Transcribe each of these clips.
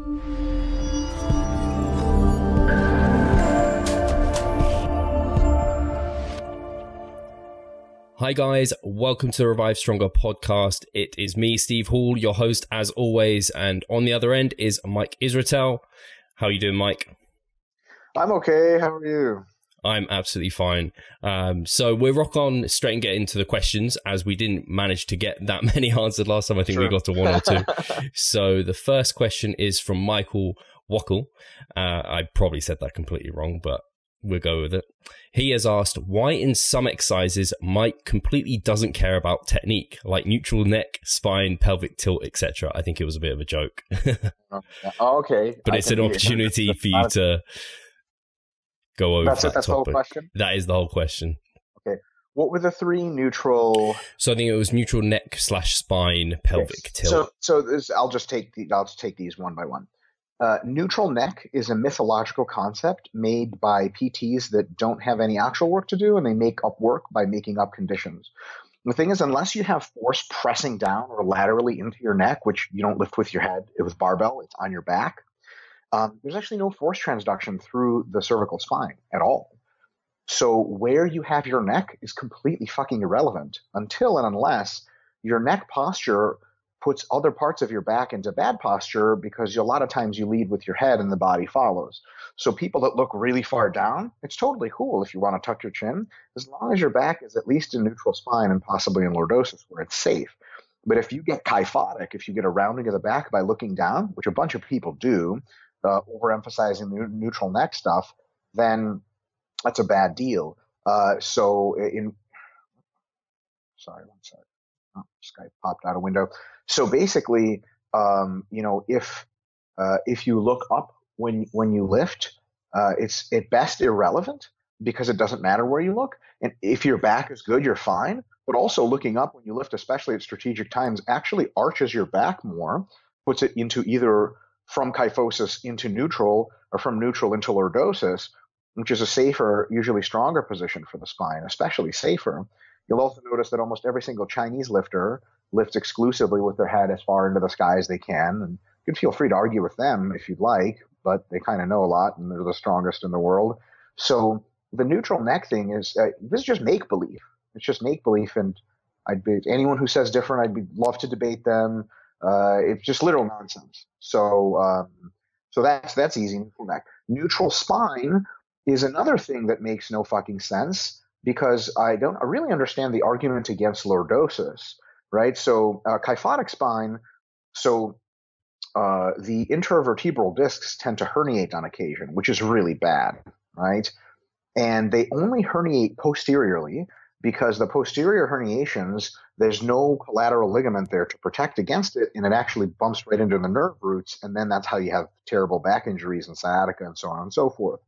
Hi, guys. Welcome to the Revive Stronger podcast. It is me, Steve Hall, your host, as always. And on the other end is Mike Israetel. How are you doing, Mike? I'm okay. How are you? I'm absolutely fine. Um, so we'll rock on straight and get into the questions as we didn't manage to get that many answered last time. I think True. we got to one or two. so the first question is from Michael Wackel. Uh, I probably said that completely wrong, but we'll go with it. He has asked why in some exercises Mike completely doesn't care about technique, like neutral neck, spine, pelvic tilt, etc. I think it was a bit of a joke. oh, okay, but I it's an opportunity for you to go over. That's that. That's the whole question. That is the whole question. Okay. What were the three neutral? So I think it was neutral neck slash spine, pelvic okay. tilt. So, so this, I'll just take the, I'll just take these one by one. Uh, neutral neck is a mythological concept made by PTs that don't have any actual work to do, and they make up work by making up conditions. The thing is, unless you have force pressing down or laterally into your neck, which you don't lift with your head, it was barbell, it's on your back, um, there's actually no force transduction through the cervical spine at all. So where you have your neck is completely fucking irrelevant until and unless your neck posture puts other parts of your back into bad posture because a lot of times you lead with your head and the body follows. So people that look really far down, it's totally cool if you want to tuck your chin, as long as your back is at least in neutral spine and possibly in lordosis where it's safe. But if you get kyphotic, if you get a rounding of the back by looking down, which a bunch of people do, uh, overemphasizing the neutral neck stuff, then that's a bad deal. Uh, so in, sorry, one second. Oh, Skype popped out a window. So basically, um, you know, if uh, if you look up when when you lift, uh, it's at best irrelevant because it doesn't matter where you look. And if your back is good, you're fine. But also looking up when you lift, especially at strategic times, actually arches your back more, puts it into either from kyphosis into neutral or from neutral into lordosis, which is a safer, usually stronger position for the spine, especially safer. You'll also notice that almost every single Chinese lifter lifts exclusively with their head as far into the sky as they can. And you can feel free to argue with them if you'd like, but they kind of know a lot and they're the strongest in the world. So the neutral neck thing is uh, this is just make believe. It's just make believe, and I'd be anyone who says different. I'd be love to debate them. Uh, it's just literal nonsense. So um, so that's that's easy. Neutral neck. Neutral spine is another thing that makes no fucking sense because I don't I really understand the argument against lordosis, right? So uh, kyphotic spine, so uh, the intervertebral discs tend to herniate on occasion, which is really bad, right? And they only herniate posteriorly because the posterior herniations, there's no collateral ligament there to protect against it, and it actually bumps right into the nerve roots, and then that's how you have terrible back injuries and sciatica and so on and so forth.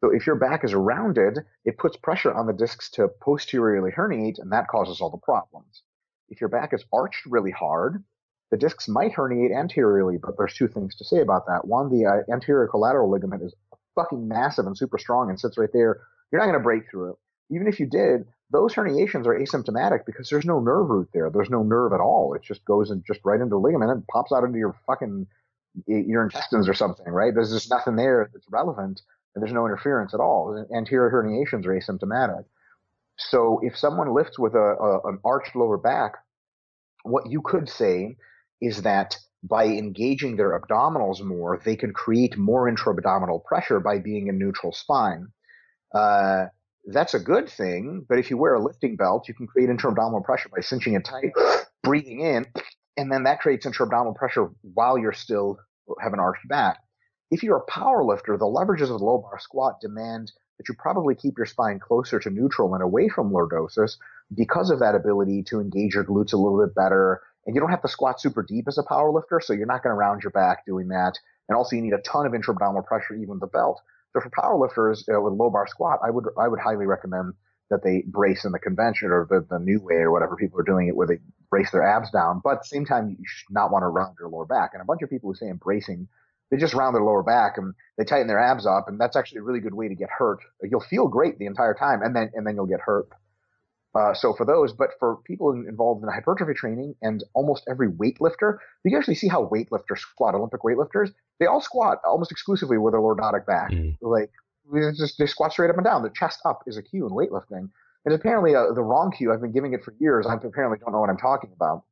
So if your back is rounded, it puts pressure on the discs to posteriorly herniate, and that causes all the problems. If your back is arched really hard, the discs might herniate anteriorly, but there's two things to say about that. One, the uh, anterior collateral ligament is fucking massive and super strong and sits right there. You're not going to break through it. Even if you did, those herniations are asymptomatic because there's no nerve root there. There's no nerve at all. It just goes and just right into the ligament and pops out into your fucking your intestines or something, right? There's just nothing there that's relevant and there's no interference at all. Anterior herniations are asymptomatic. So if someone lifts with a, a, an arched lower back, what you could say is that by engaging their abdominals more, they can create more intra-abdominal pressure by being in neutral spine. Uh, that's a good thing, but if you wear a lifting belt, you can create intra-abdominal pressure by cinching it tight, breathing in, and then that creates intra-abdominal pressure while you're still have an arched back. If you're a power lifter, the leverages of the low bar squat demand that you probably keep your spine closer to neutral and away from lordosis because of that ability to engage your glutes a little bit better. And you don't have to squat super deep as a power lifter, so you're not going to round your back doing that. And also, you need a ton of intra-abdominal pressure even with the belt. So for power lifters uh, with low bar squat, I would I would highly recommend that they brace in the convention or the, the new way or whatever people are doing it where they brace their abs down. But at the same time, you should not want to round your lower back. And a bunch of people who say embracing they just round their lower back and they tighten their abs up, and that's actually a really good way to get hurt. You'll feel great the entire time, and then and then you'll get hurt. Uh, so for those, but for people in, involved in hypertrophy training and almost every weightlifter, you can actually see how weightlifters squat. Olympic weightlifters, they all squat almost exclusively with a lordotic back. Mm. Like just they squat straight up and down. The chest up is a cue in weightlifting. And apparently uh, the wrong cue. I've been giving it for years. I apparently don't know what I'm talking about.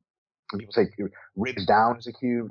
And people say ribs down is a cue.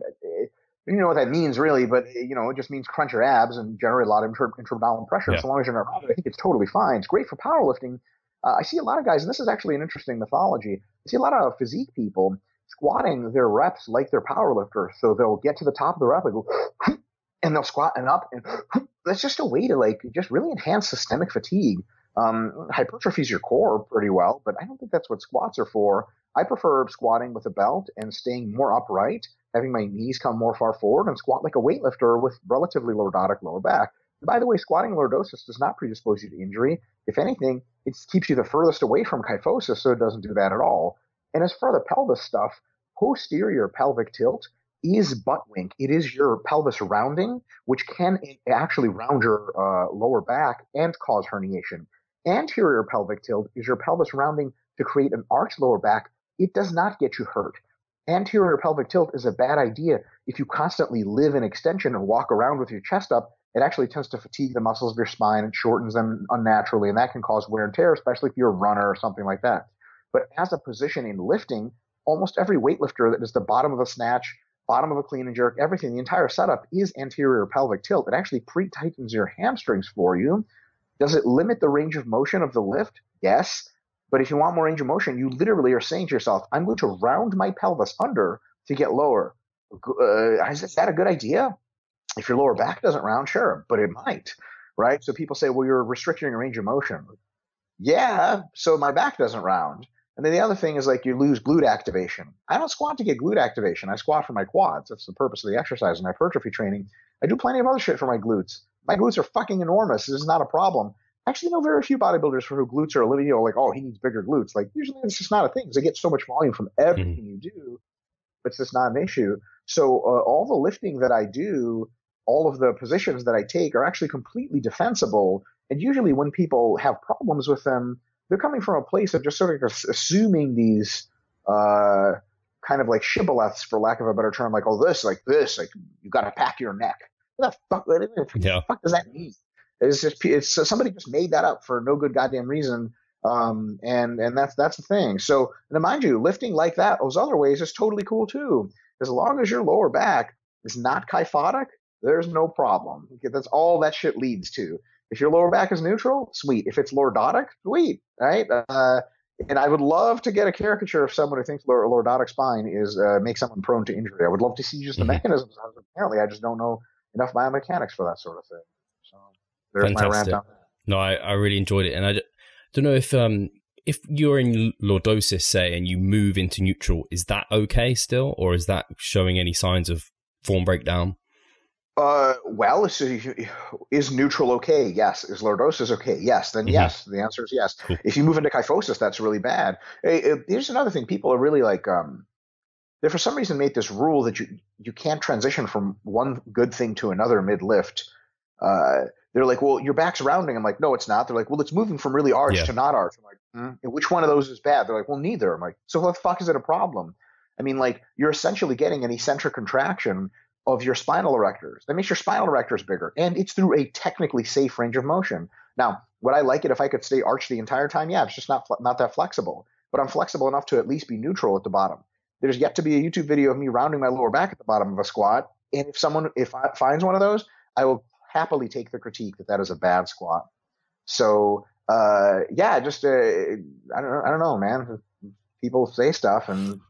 You know what that means, really, but you know it just means crunch your abs and generate a lot of intra- intra-abdominal pressure. Yeah. So long as you're not I think it's totally fine. It's great for powerlifting. Uh, I see a lot of guys, and this is actually an interesting mythology. I see a lot of physique people squatting their reps like they're powerlifters. So they'll get to the top of the rep, and go, and they'll squat and up, and that's just a way to like just really enhance systemic fatigue. Um, hypertrophies your core pretty well, but I don't think that's what squats are for. I prefer squatting with a belt and staying more upright, having my knees come more far forward, and squat like a weightlifter with relatively lordotic lower back. By the way, squatting lordosis does not predispose you to injury. If anything, it keeps you the furthest away from kyphosis, so it doesn't do that at all. And as for the pelvis stuff, posterior pelvic tilt is butt wink. It is your pelvis rounding, which can actually round your uh, lower back and cause herniation. Anterior pelvic tilt is your pelvis rounding to create an arched lower back. It does not get you hurt. Anterior pelvic tilt is a bad idea if you constantly live in extension and walk around with your chest up. It actually tends to fatigue the muscles of your spine and shortens them unnaturally, and that can cause wear and tear, especially if you're a runner or something like that. But as a position in lifting, almost every weightlifter that is the bottom of a snatch, bottom of a clean and jerk, everything, the entire setup is anterior pelvic tilt. It actually pre tightens your hamstrings for you does it limit the range of motion of the lift? Yes. But if you want more range of motion, you literally are saying to yourself, I'm going to round my pelvis under to get lower. Uh, is that a good idea? If your lower back doesn't round, sure, but it might, right? So people say, well, you're restricting your range of motion. Yeah, so my back doesn't round. And then the other thing is like you lose glute activation. I don't squat to get glute activation. I squat for my quads. That's the purpose of the exercise and hypertrophy training. I do plenty of other shit for my glutes. My glutes are fucking enormous. This is not a problem. I actually know very few bodybuilders for who glutes are a little, you know, like, oh, he needs bigger glutes. Like, usually it's just not a thing. Because they get so much volume from everything mm-hmm. you do, it's just not an issue. So uh, all the lifting that I do, all of the positions that I take are actually completely defensible. And usually when people have problems with them, they're coming from a place of just sort of assuming these uh, kind of like shibboleths, for lack of a better term, like, oh, this, like this, like you got to pack your neck. What the fuck, what the yeah. fuck does that mean? It's just it's somebody just made that up for no good goddamn reason. Um, and and that's that's the thing. So now mind you, lifting like that, those other ways is totally cool too. As long as your lower back is not kyphotic, there's no problem. That's all that shit leads to. If your lower back is neutral, sweet. If it's lordotic, sweet, right? Uh, and I would love to get a caricature of someone who thinks lordotic spine is uh, make someone prone to injury. I would love to see just the mm-hmm. mechanisms. Apparently, I just don't know enough biomechanics for that sort of thing. So there's Fantastic. my rant on. No, I, I really enjoyed it, and I d- don't know if um if you're in lordosis, say, and you move into neutral, is that okay still, or is that showing any signs of form breakdown? Uh, well, is neutral okay? Yes. Is lordosis okay? Yes. Then mm-hmm. yes. The answer is yes. Cool. If you move into kyphosis, that's really bad. Hey, here's another thing: people are really like um, they for some reason made this rule that you you can't transition from one good thing to another mid lift. Uh, they're like, well, your back's rounding. I'm like, no, it's not. They're like, well, it's moving from really arch yeah. to not arch. I'm like, mm, which one of those is bad? They're like, well, neither. I'm like, so what the fuck is it a problem? I mean, like, you're essentially getting an eccentric contraction of your spinal erectors. That makes your spinal erectors bigger, and it's through a technically safe range of motion. Now, would I like it if I could stay arched the entire time? Yeah, it's just not not that flexible. But I'm flexible enough to at least be neutral at the bottom. There's yet to be a YouTube video of me rounding my lower back at the bottom of a squat. And if someone if I finds one of those, I will happily take the critique that that is a bad squat. So uh, yeah, just uh, I don't I don't know, man. People say stuff and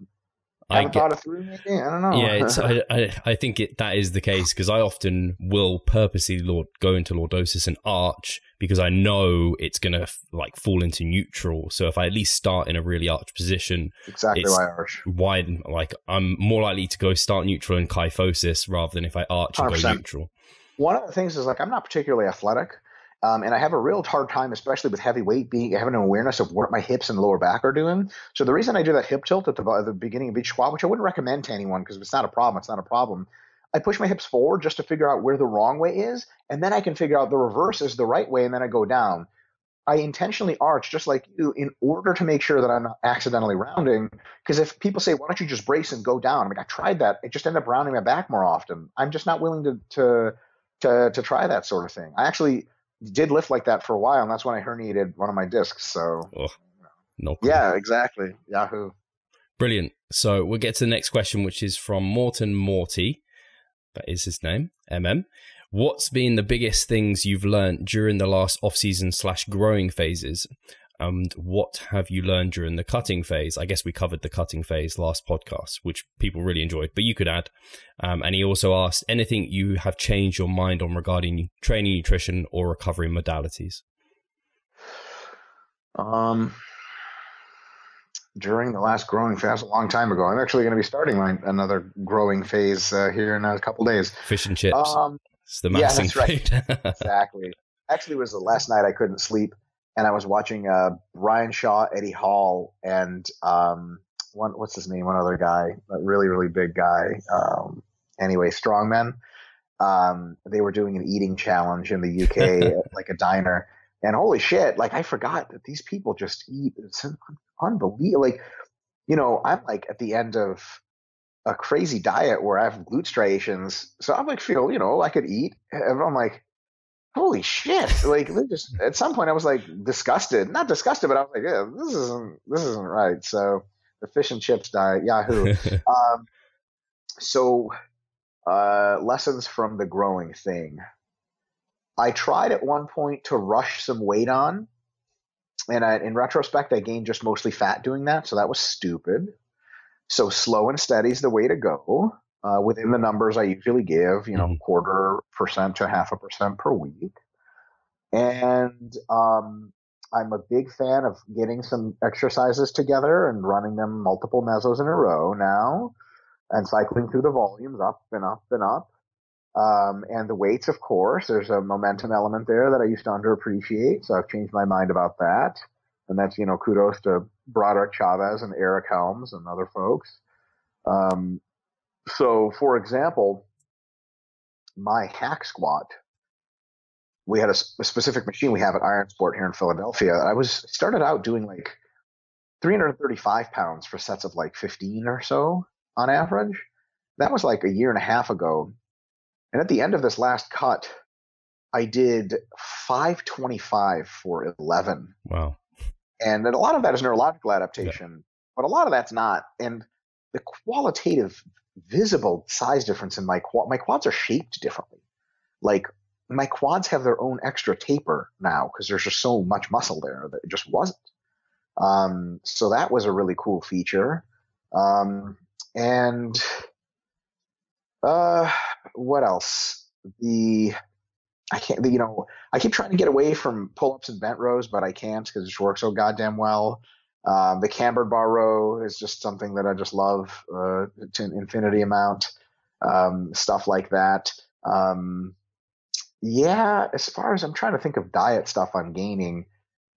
I get, thought it through. Maybe I don't know. Yeah, it's, I, I, I think it, that is the case because I often will purposely Lord go into lordosis and arch because I know it's gonna like fall into neutral. So if I at least start in a really arch position, exactly why arch. Wide, like I'm more likely to go start neutral in kyphosis rather than if I arch 100%. and go neutral. One of the things is like I'm not particularly athletic. Um, and I have a real hard time, especially with heavy weight, being having an awareness of what my hips and lower back are doing. So the reason I do that hip tilt at the, the beginning of each squat, which I wouldn't recommend to anyone because it's not a problem, it's not a problem. I push my hips forward just to figure out where the wrong way is, and then I can figure out the reverse is the right way, and then I go down. I intentionally arch just like you in order to make sure that I'm not accidentally rounding. Because if people say, "Why don't you just brace and go down?" I mean, I tried that. It just ended up rounding my back more often. I'm just not willing to to to to try that sort of thing. I actually did lift like that for a while, and that's when I herniated one of my discs. So, oh, no. Yeah, exactly. Yahoo. Brilliant. So we'll get to the next question, which is from Morton Morty. That is his name, MM. What's been the biggest things you've learned during the last off-season slash growing phases? And what have you learned during the cutting phase? I guess we covered the cutting phase last podcast, which people really enjoyed, but you could add. Um, and he also asked anything you have changed your mind on regarding training, nutrition, or recovery modalities. Um, during the last growing phase a long time ago. I'm actually going to be starting my another growing phase uh, here in a couple days. Fish and chips. Um, it's the yeah, that's right. exactly. Actually, it was the last night I couldn't sleep, and I was watching uh, Brian Shaw, Eddie Hall, and um, one what's his name? One other guy, a really really big guy. Um, anyway, strongmen. Um, they were doing an eating challenge in the UK at like a diner. And holy shit, like I forgot that these people just eat. It's unbelievable. Like, you know, I'm like at the end of a crazy diet where I have glute striations. So I'm like, feel, you know, I could eat. And I'm like, holy shit. Like, just at some point I was like disgusted. Not disgusted, but I was like, yeah, this isn't, this isn't right. So the fish and chips diet, Yahoo. um, so, uh, lessons from the growing thing. I tried at one point to rush some weight on and I, in retrospect, I gained just mostly fat doing that, so that was stupid. So slow and steady is the way to go. Uh, within the numbers I usually give, you know, mm-hmm. quarter percent to half a percent per week. And um, I'm a big fan of getting some exercises together and running them multiple mesos in a row now, and cycling through the volumes up and up and up. Um, and the weights, of course, there's a momentum element there that I used to underappreciate. So I've changed my mind about that. And that's, you know, kudos to Broderick Chavez and Eric Helms and other folks. Um, so, for example, my hack squat, we had a, a, specific machine we have at Iron Sport here in Philadelphia. I was started out doing like 335 pounds for sets of like 15 or so on average. That was like a year and a half ago. And at the end of this last cut, I did 525 for 11. Wow. And a lot of that is neurological adaptation, yeah. but a lot of that's not. And the qualitative, visible size difference in my quad, my quads are shaped differently. Like my quads have their own extra taper now because there's just so much muscle there that it just wasn't. Um, so that was a really cool feature. Um, and uh, what else? The I can't. You know, I keep trying to get away from pull-ups and bent rows, but I can't because it works so goddamn well. Um, the cambered bar row is just something that I just love uh, to an infinity amount. Um, stuff like that. Um, yeah, as far as I'm trying to think of diet stuff on gaining,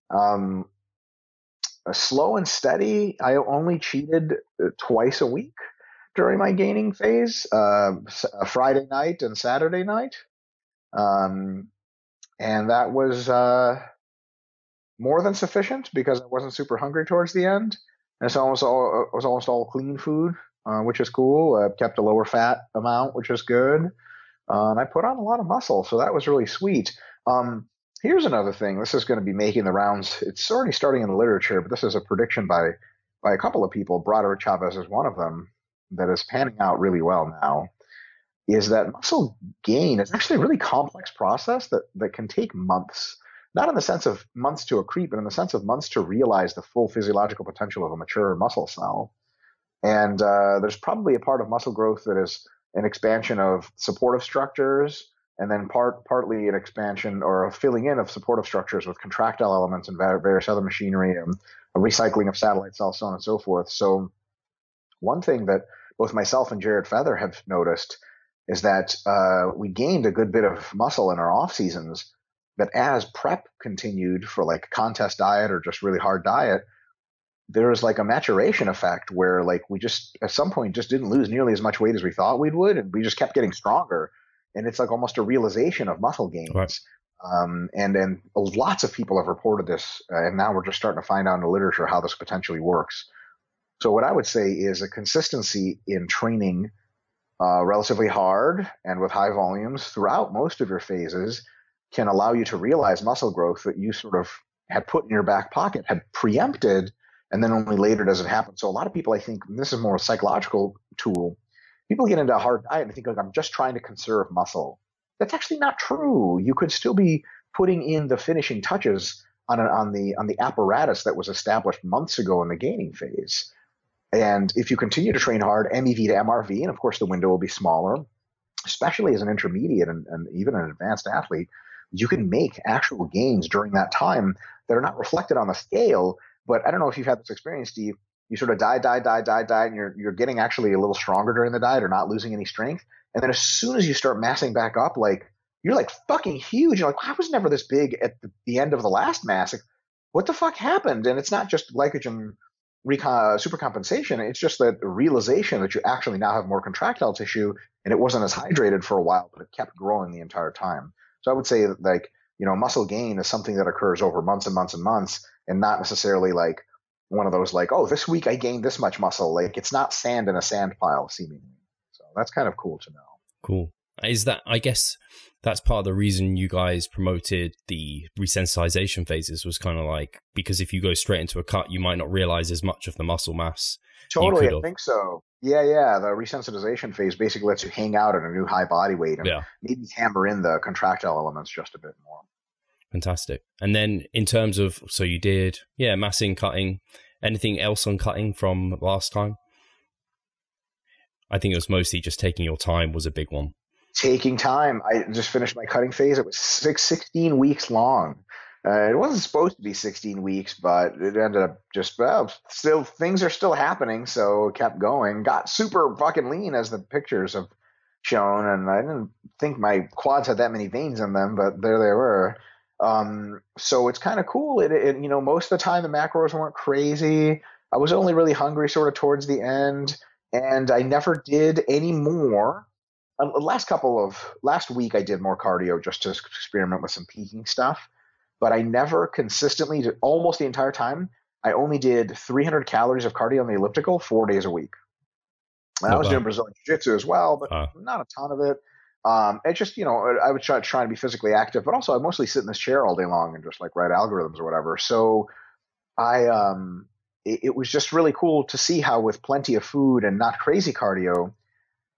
um, slow and steady. I only cheated uh, twice a week during my gaining phase, uh, Friday night and Saturday night. Um, and that was uh, more than sufficient because I wasn't super hungry towards the end. And it's almost all, it was almost all clean food, uh, which is cool. I kept a lower fat amount, which is good. Uh, and I put on a lot of muscle, so that was really sweet. Um, here's another thing. This is going to be making the rounds. It's already starting in the literature, but this is a prediction by by a couple of people. Broderick Chavez is one of them that is panning out really well now is that muscle gain is actually a really complex process that, that can take months. Not in the sense of months to accrete, but in the sense of months to realize the full physiological potential of a mature muscle cell. And uh, there's probably a part of muscle growth that is an expansion of supportive structures, and then part partly an expansion or a filling in of supportive structures with contractile elements and various other machinery and a recycling of satellite cells, so on and so forth. So one thing that both myself and Jared Feather have noticed is that uh, we gained a good bit of muscle in our off seasons, but as prep continued for like contest diet or just really hard diet, there was like a maturation effect where like we just at some point just didn't lose nearly as much weight as we thought we would, and we just kept getting stronger. And it's like almost a realization of muscle gains. Right. Um, and and lots of people have reported this, uh, and now we're just starting to find out in the literature how this potentially works. So what I would say is a consistency in training uh, relatively hard and with high volumes throughout most of your phases can allow you to realize muscle growth that you sort of had put in your back pocket, had preempted, and then only later does it happen. So a lot of people, I think, this is more a psychological tool. People get into a hard diet and think, like, I'm just trying to conserve muscle. That's actually not true. You could still be putting in the finishing touches on, a, on the on the apparatus that was established months ago in the gaining phase. And if you continue to train hard, MEV to MRV, and of course the window will be smaller, especially as an intermediate and, and even an advanced athlete, you can make actual gains during that time that are not reflected on the scale. But I don't know if you've had this experience, Steve. You sort of diet, diet, diet, diet, diet, and you're you're getting actually a little stronger during the diet or not losing any strength. And then as soon as you start massing back up, like you're like fucking huge. You're like, I was never this big at the, the end of the last mass. Like, what the fuck happened? And it's not just glycogen recon, supercompensation. It's just that realization that you actually now have more contractile tissue and it wasn't as hydrated for a while, but it kept growing the entire time. So I would say that like, you know, muscle gain is something that occurs over months and months and months and not necessarily like one of those like, oh, this week I gained this much muscle. Like it's not sand in a sand pile seemingly. So that's kind of cool to know. Cool. Is that I guess that's part of the reason you guys promoted the resensitization phases was kind of like because if you go straight into a cut, you might not realize as much of the muscle mass. Totally, I think so. Yeah, yeah. The resensitization phase basically lets you hang out at a new high body weight and yeah. maybe hammer in the contractile elements just a bit more. Fantastic. And then in terms of, so you did, yeah, massing, cutting. Anything else on cutting from last time? I think it was mostly just taking your time was a big one. Taking time. I just finished my cutting phase. It was six, 16 weeks long. Uh, it wasn't supposed to be 16 weeks, but it ended up just well, still things are still happening, so kept going. Got super fucking lean as the pictures have shown, and I didn't think my quads had that many veins in them, but there they were. Um, so it's kind of cool. It, it, you know, most of the time the macros weren't crazy. I was only really hungry sort of towards the end, and I never did any more. Uh, last couple of last week, I did more cardio just to experiment with some peaking stuff but I never consistently did almost the entire time. I only did 300 calories of cardio on the elliptical four days a week. And I was doing Brazilian Jiu Jitsu as well, but uh. not a ton of it. Um, it just, you know, I would try, try to be physically active, but also I mostly sit in this chair all day long and just like write algorithms or whatever. So I, um, it, it was just really cool to see how with plenty of food and not crazy cardio,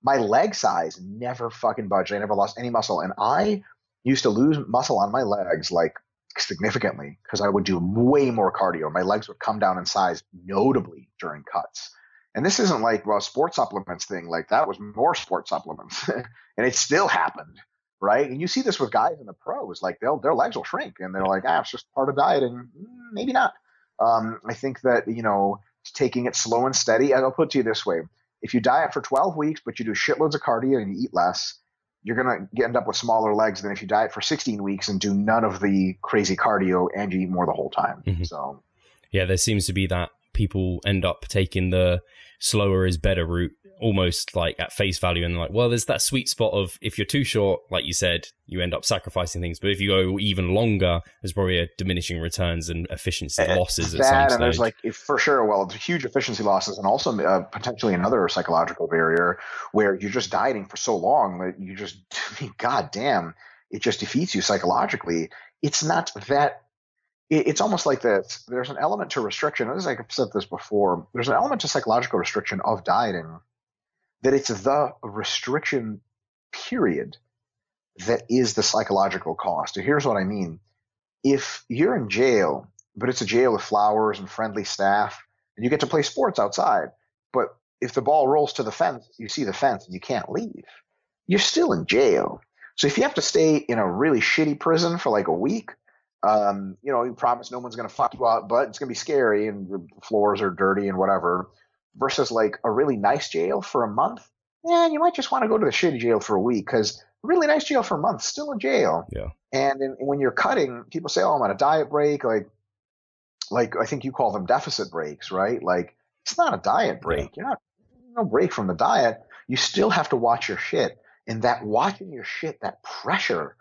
my leg size never fucking budged. I never lost any muscle. And I used to lose muscle on my legs like significantly because I would do way more cardio. My legs would come down in size notably during cuts. And this isn't like well, sports supplements thing. Like that was more sports supplements, and it still happened, right? And you see this with guys in the pros. Like they'll their legs will shrink, and they're like, ah, it's just part of dieting. Mm, maybe not. Um, I think that you know taking it slow and steady. I'll put it to you this way: if you diet for 12 weeks, but you do shitloads of cardio and you eat less, you're going to end up with smaller legs than if you diet for 16 weeks and do none of the crazy cardio and you eat more the whole time. Mm-hmm. So, yeah, there seems to be that people end up taking the slower is better route almost like at face value and like well there's that sweet spot of if you're too short like you said you end up sacrificing things but if you go even longer there's probably a diminishing returns and efficiency eh, losses at some and there's like for sure well huge efficiency losses and also uh, potentially another psychological barrier where you're just dieting for so long that you just I god damn it just defeats you psychologically it's not that it's almost like this. There's an element to restriction. As I've said this before, there's an element to psychological restriction of dieting that it's the restriction period that is the psychological cost. And here's what I mean. If you're in jail, but it's a jail with flowers and friendly staff, and you get to play sports outside, but if the ball rolls to the fence, you see the fence and you can't leave, you're still in jail. So if you have to stay in a really shitty prison for like a week, um, you know, you promise no one's going to fuck you up, but it's going to be scary and the floors are dirty and whatever versus like a really nice jail for a month, yeah, you might just want to go to the shitty jail for a week because really nice jail for a month, still a jail. Yeah. And in, when you're cutting, people say, "Oh, I'm on a diet break." Like, like I think you call them deficit breaks, right? Like, it's not a diet break. Yeah. You're not no break from the diet. You still have to watch your shit, and that watching your shit, that pressure,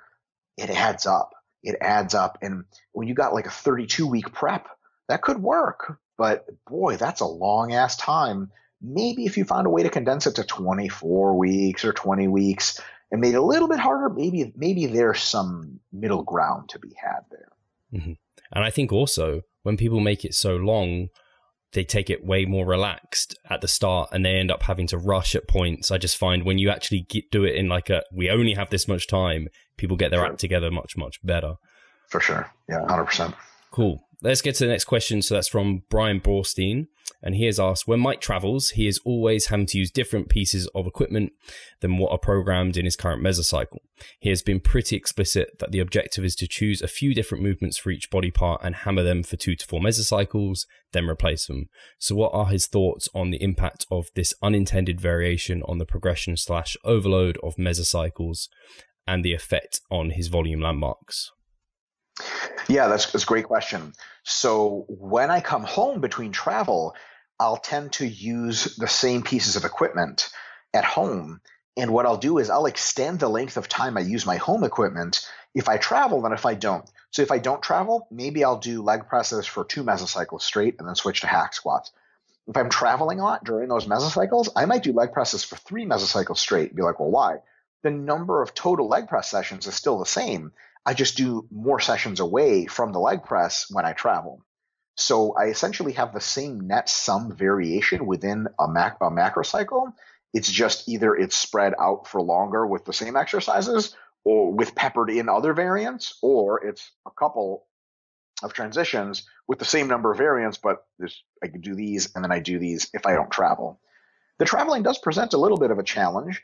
it adds up. it adds up. And when you got like a 32 week prep, that could work. But boy, that's a long ass time. Maybe if you found a way to condense it to 24 weeks or 20 weeks and made it a little bit harder, maybe maybe there's some middle ground to be had there. Mm-hmm. And I think also when people make it so long, they take it way more relaxed at the start and they end up having to rush at points. I just find when you actually get, do it in like a, we only have this much time, people get their sure. act together much, much better. For sure. Yeah, 100%. Cool. Let's get to the next question. So that's from Brian Borstein. And he has asked When Mike travels, he is always having to use different pieces of equipment than what are programmed in his current mesocycle. He has been pretty explicit that the objective is to choose a few different movements for each body part and hammer them for two to four mesocycles, then replace them. So, what are his thoughts on the impact of this unintended variation on the progression slash overload of mesocycles and the effect on his volume landmarks? Yeah, that's, that's a great question. So when I come home between travel, I'll tend to use the same pieces of equipment at home. And what I'll do is I'll extend the length of time I use my home equipment if I travel than if I don't. So if I don't travel, maybe I'll do leg presses for two mesocycles straight and then switch to hack squats. If I'm traveling a lot during those mesocycles, I might do leg presses for three mesocycles straight. Be like, well, why? The number of total leg press sessions is still the same. I just do more sessions away from the leg press when I travel. So I essentially have the same net sum variation within a, mac- a macro cycle. It's just either it's spread out for longer with the same exercises or with peppered in other variants, or it's a couple of transitions with the same number of variants, but I can do these and then I do these if I don't travel. The traveling does present a little bit of a challenge,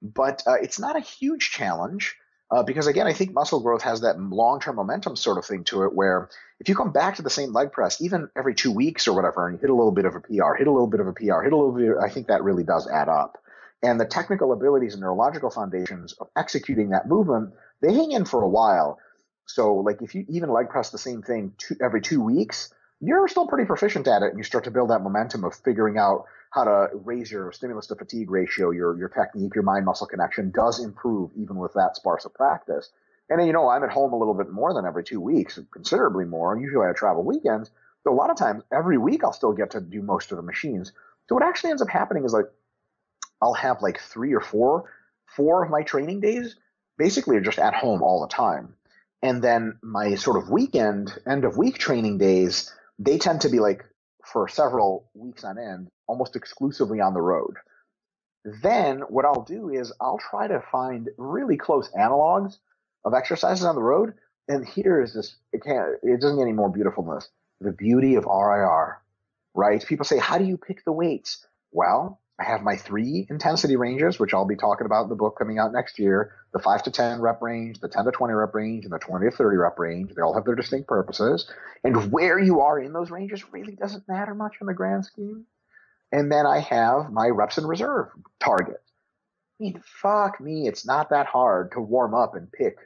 but uh, it's not a huge challenge uh, because again, I think muscle growth has that long-term momentum sort of thing to it, where if you come back to the same leg press, even every two weeks or whatever, and you hit a little bit of a PR, hit a little bit of a PR, hit a little bit, I think that really does add up. And the technical abilities and neurological foundations of executing that movement, they hang in for a while. So, like if you even leg press the same thing two, every two weeks, you're still pretty proficient at it, and you start to build that momentum of figuring out how to raise your stimulus to fatigue ratio, your your technique, your mind muscle connection does improve even with that sparse of practice. And then, you know, I'm at home a little bit more than every two weeks, considerably more. Usually I travel weekends. So a lot of times every week I'll still get to do most of the machines. So what actually ends up happening is like I'll have like three or four, four of my training days basically are just at home all the time. And then my sort of weekend, end of week training days, they tend to be like for several weeks on end, almost exclusively on the road. Then what I'll do is I'll try to find really close analogs of exercises on the road. And here is this, it can't, it doesn't get any more beautiful than this. The beauty of RIR, right? People say, how do you pick the weights? Well, I have my three intensity ranges, which I'll be talking about in the book coming out next year the 5 to 10 rep range, the 10 to 20 rep range, and the 20 to 30 rep range. They all have their distinct purposes. And where you are in those ranges really doesn't matter much in the grand scheme. And then I have my reps in reserve target. I mean, fuck me, it's not that hard to warm up and pick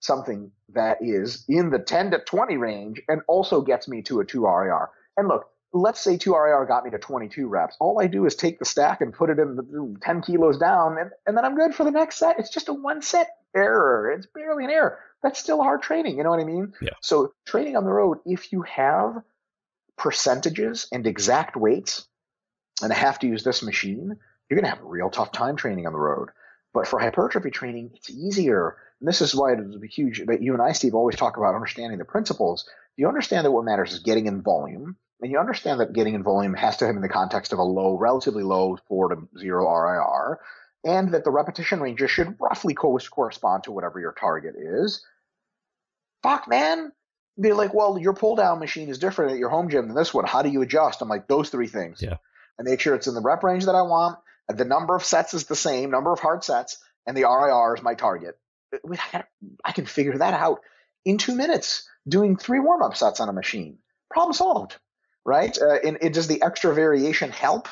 something that is in the 10 to 20 range and also gets me to a 2 RIR. And look, let's say 2 RIR got me to 22 reps. All I do is take the stack and put it in the 10 kilos down, and, and then I'm good for the next set. It's just a one set error. It's barely an error. That's still hard training. You know what I mean? Yeah. So training on the road, if you have percentages and exact weights, and I have to use this machine, you're going to have a real tough time training on the road. But for hypertrophy training, it's easier. And this is why it is a huge that you and I, Steve, always talk about understanding the principles. You understand that what matters is getting in volume and you understand that getting in volume has to have in the context of a low, relatively low four to zero RIR, and that the repetition ranges should roughly correspond to whatever your target is. Fuck, man. They're like, well, your pull down machine is different at your home gym than this one. How do you adjust? I'm like, those three things. Yeah. I make sure it's in the rep range that I want. The number of sets is the same, number of hard sets, and the RIR is my target. Uh, I can figure that out in two minutes doing three warm up sets on a machine. Problem solved right? Uh, and, and does the extra variation help?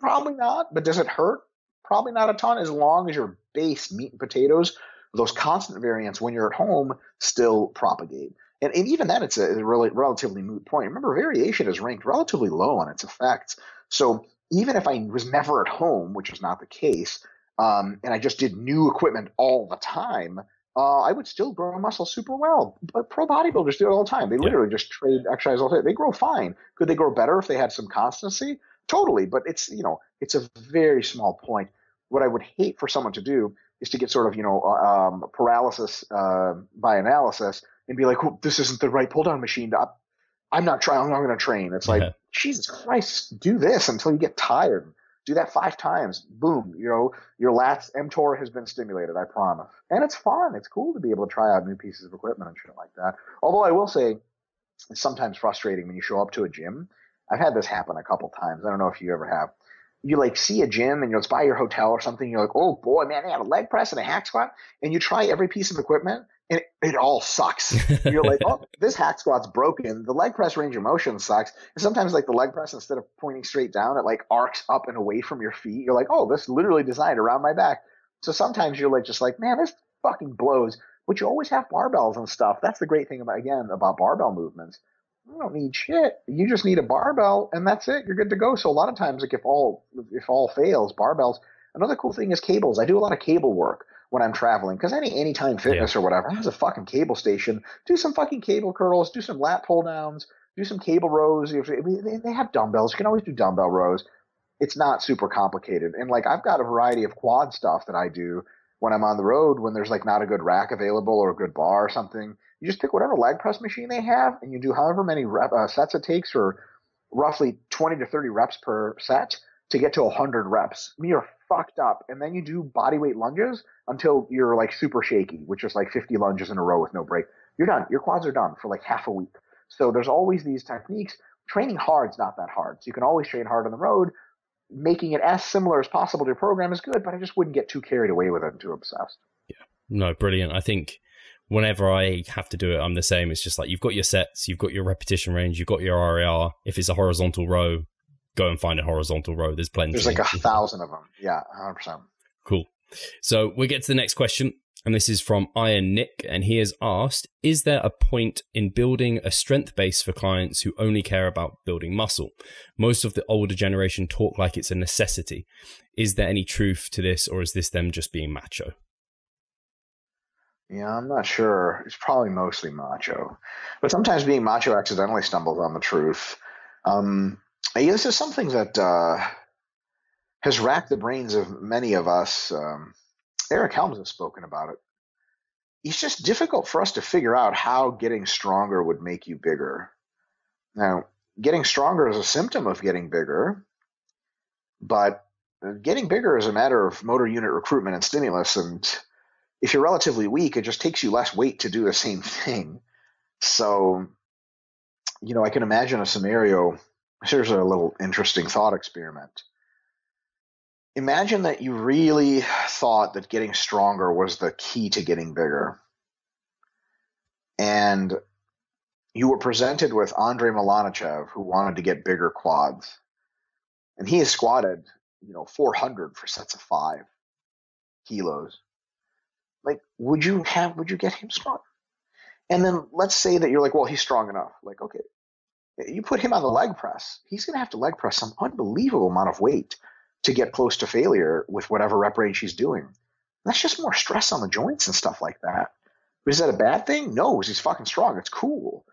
Probably not. But does it hurt? Probably not a ton, as long as your base meat and potatoes, those constant variants when you're at home, still propagate. And, and even then, it's a, a really relatively moot point. Remember, variation is ranked relatively low on its effects. So even if I was never at home, which is not the case, um, and I just did new equipment all the time, uh, I would still grow muscle super well. But pro bodybuilders do it all the time. They literally just trade exercise all day. They grow fine. Could they grow better if they had some constancy? Totally. But it's, you know, it's a very small point. What I would hate for someone to do is to get sort of, you know, uh, um, paralysis uh, by analysis and be like, oh, this isn't the right pull down machine. I'm not trying. I'm not going to train. It's like, yeah. Jesus Christ, do this until you get tired. Do that five times. Boom. You know, your lats mTOR has been stimulated. I promise. And it's fun. It's cool to be able to try out new pieces of equipment and shit like that. Although I will say, it's sometimes frustrating when you show up to a gym. I've had this happen a couple times. I don't know if you ever have. You like see a gym and you know, it's by your hotel or something. You're like, oh boy, man, they have a leg press and a hack squat. And you try every piece of equipment and it, it all sucks. You're like, oh, this hack squat's broken. The leg press range of motion sucks. And sometimes, like the leg press, instead of pointing straight down, it like arcs up and away from your feet. You're like, oh, this is literally designed around my back. So sometimes you're like, just like, man, this fucking blows. But you always have barbells and stuff. That's the great thing about again about barbell movements. You don't need shit. You just need a barbell, and that's it. You're good to go. So a lot of times, like if all if all fails, barbells. Another cool thing is cables. I do a lot of cable work when I'm traveling because any anytime fitness yeah. or whatever has a fucking cable station. Do some fucking cable curls, do some lat pull downs, do some cable rows. They have dumbbells. You can always do dumbbell rows. It's not super complicated. And like I've got a variety of quad stuff that I do when I'm on the road when there's like not a good rack available or a good bar or something. You just pick whatever leg press machine they have and you do however many rep, uh, sets it takes or roughly 20 to 30 reps per set to get to 100 reps. You're fucked up. And then you do body weight lunges until you're like super shaky, which is like 50 lunges in a row with no break. You're done. Your quads are done for like half a week. So there's always these techniques. Training hard is not that hard. So you can always train hard on the road. Making it as similar as possible to your program is good, but I just wouldn't get too carried away with it and too obsessed. Yeah. No, brilliant. I think whenever I have to do it, I'm the same. It's just like you've got your sets, you've got your repetition range, you've got your RIR. If it's a horizontal row, go and find a horizontal row. There's plenty. There's like a thousand of them. Yeah, 100%. Cool. So we get to the next question. And this is from Iron Nick, and he has asked Is there a point in building a strength base for clients who only care about building muscle? Most of the older generation talk like it's a necessity. Is there any truth to this, or is this them just being macho? Yeah, I'm not sure. It's probably mostly macho. But sometimes being macho accidentally stumbles on the truth. Um, this is something that uh, has racked the brains of many of us. Um, Eric Helms has spoken about it. It's just difficult for us to figure out how getting stronger would make you bigger. Now, getting stronger is a symptom of getting bigger, but getting bigger is a matter of motor unit recruitment and stimulus. And if you're relatively weak, it just takes you less weight to do the same thing. So, you know, I can imagine a scenario here's a little interesting thought experiment. Imagine that you really thought that getting stronger was the key to getting bigger. And you were presented with Andrei Malanichev, who wanted to get bigger quads. And he has squatted, you know, 400 for sets of five kilos. Like, would you have, would you get him strong? And then let's say that you're like, well, he's strong enough. Like, okay, you put him on the leg press, he's going to have to leg press some unbelievable amount of weight to get close to failure with whatever rep range he's doing. That's just more stress on the joints and stuff like that. Is that a bad thing? No, he's fucking strong. It's cool.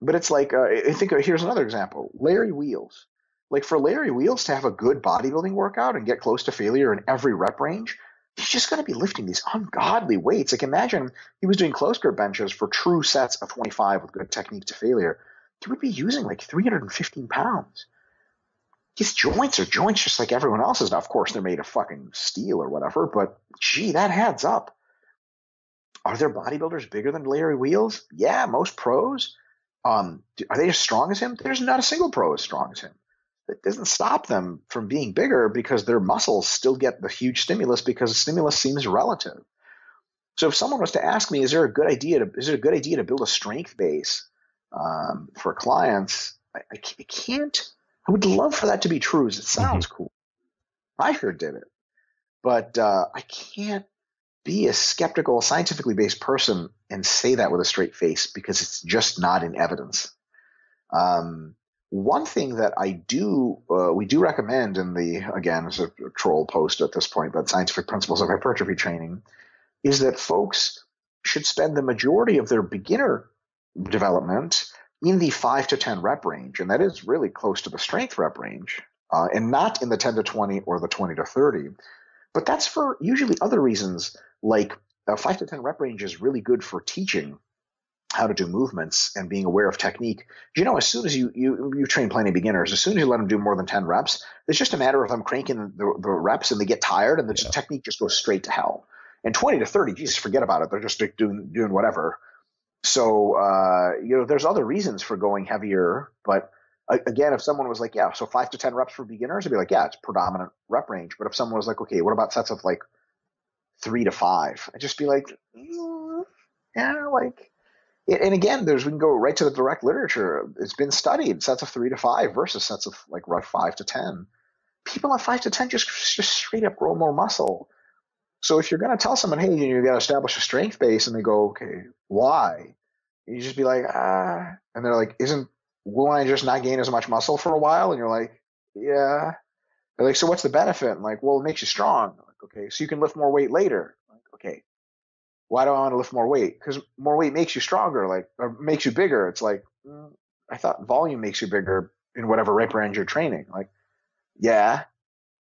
But it's like, uh, I think uh, here's another example Larry Wheels. Like for Larry Wheels to have a good bodybuilding workout and get close to failure in every rep range, he's just going to be lifting these ungodly weights. Like imagine he was doing close grip benches for true sets of 25 with good technique to failure he would be using like 315 pounds. His joints are joints just like everyone else's. Now, of course, they're made of fucking steel or whatever, but gee, that adds up. Are there bodybuilders bigger than Larry Wheels? Yeah, most pros. Um, are they as strong as him? There's not a single pro as strong as him. It doesn't stop them from being bigger because their muscles still get the huge stimulus because the stimulus seems relative. So if someone was to ask me, is there a good idea to is it a good idea to build a strength base um, for clients, I, I, can't. I would love for that to be true. It sounds mm-hmm. cool. I sure did it, but uh, I can't be a skeptical, scientifically based person and say that with a straight face because it's just not in evidence. Um, one thing that I do, uh, we do recommend in the, again, it's a troll post at this point, but scientific principles of hypertrophy training, is that folks should spend the majority of their beginner development in the 5 to 10 rep range. And that is really close to the strength rep range, uh, and not in the 10 to 20 or the 20 to 30. But that's for usually other reasons, like a 5 to 10 rep range is really good for teaching how to do movements and being aware of technique. You know, as soon as you you you train plenty of beginners, as soon as you let them do more than ten reps, it's just a matter of them cranking the, the reps and they get tired and the yeah. technique just goes straight to hell. And twenty to thirty, Jesus, forget about it. They're just doing doing whatever. So uh, you know, there's other reasons for going heavier, but again, if someone was like, yeah, so five to ten reps for beginners, I'd be like, yeah, it's predominant rep range. But if someone was like, okay, what about sets of like three to five? I'd just be like, mm, yeah, like and again, there's we can go right to the direct literature. It's been studied sets of three to five versus sets of like rough five to ten. People at five to ten just just straight up grow more muscle. So if you're going to tell someone, hey, you got to establish a strength base, and they go, okay, why? You just be like, ah, and they're like, isn't will I just not gain as much muscle for a while? And you're like, yeah. They're like, so what's the benefit? And like, well, it makes you strong. Like, okay, so you can lift more weight later. Like, okay, why do I want to lift more weight? Because more weight makes you stronger, like or makes you bigger. It's like mm, I thought volume makes you bigger in whatever rep range you're training. Like, yeah,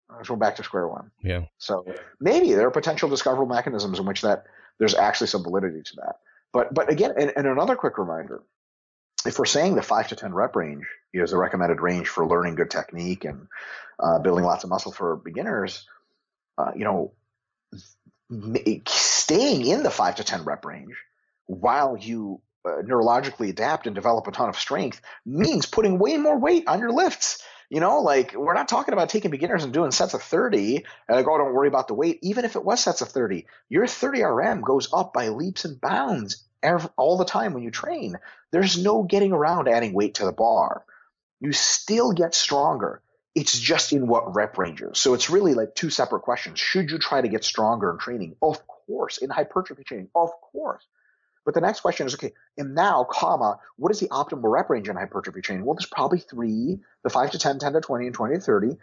let's go back to square one. Yeah. So maybe there are potential discoverable mechanisms in which that there's actually some validity to that. But but again, and, and another quick reminder: if we're saying the five to ten rep range is the recommended range for learning good technique and uh, building lots of muscle for beginners, uh, you know, staying in the five to 10 rep range while you uh, neurologically adapt and develop a ton of strength means putting way more weight on your lifts. You know, like we're not talking about taking beginners and doing sets of 30 and like, oh, don't worry about the weight. Even if it was sets of 30, your 30 RM goes up by leaps and bounds every, all the time when you train. There's no getting around adding weight to the bar. You still get stronger. It's just in what rep ranges. So it's really like two separate questions. Should you try to get stronger in training? Of course. In hypertrophy training? Of course. But the next question is, okay, and now, comma, what is the optimal rep range in hypertrophy training? Well, there's probably three, the five to 10, 10 to 20, and 20 to 30.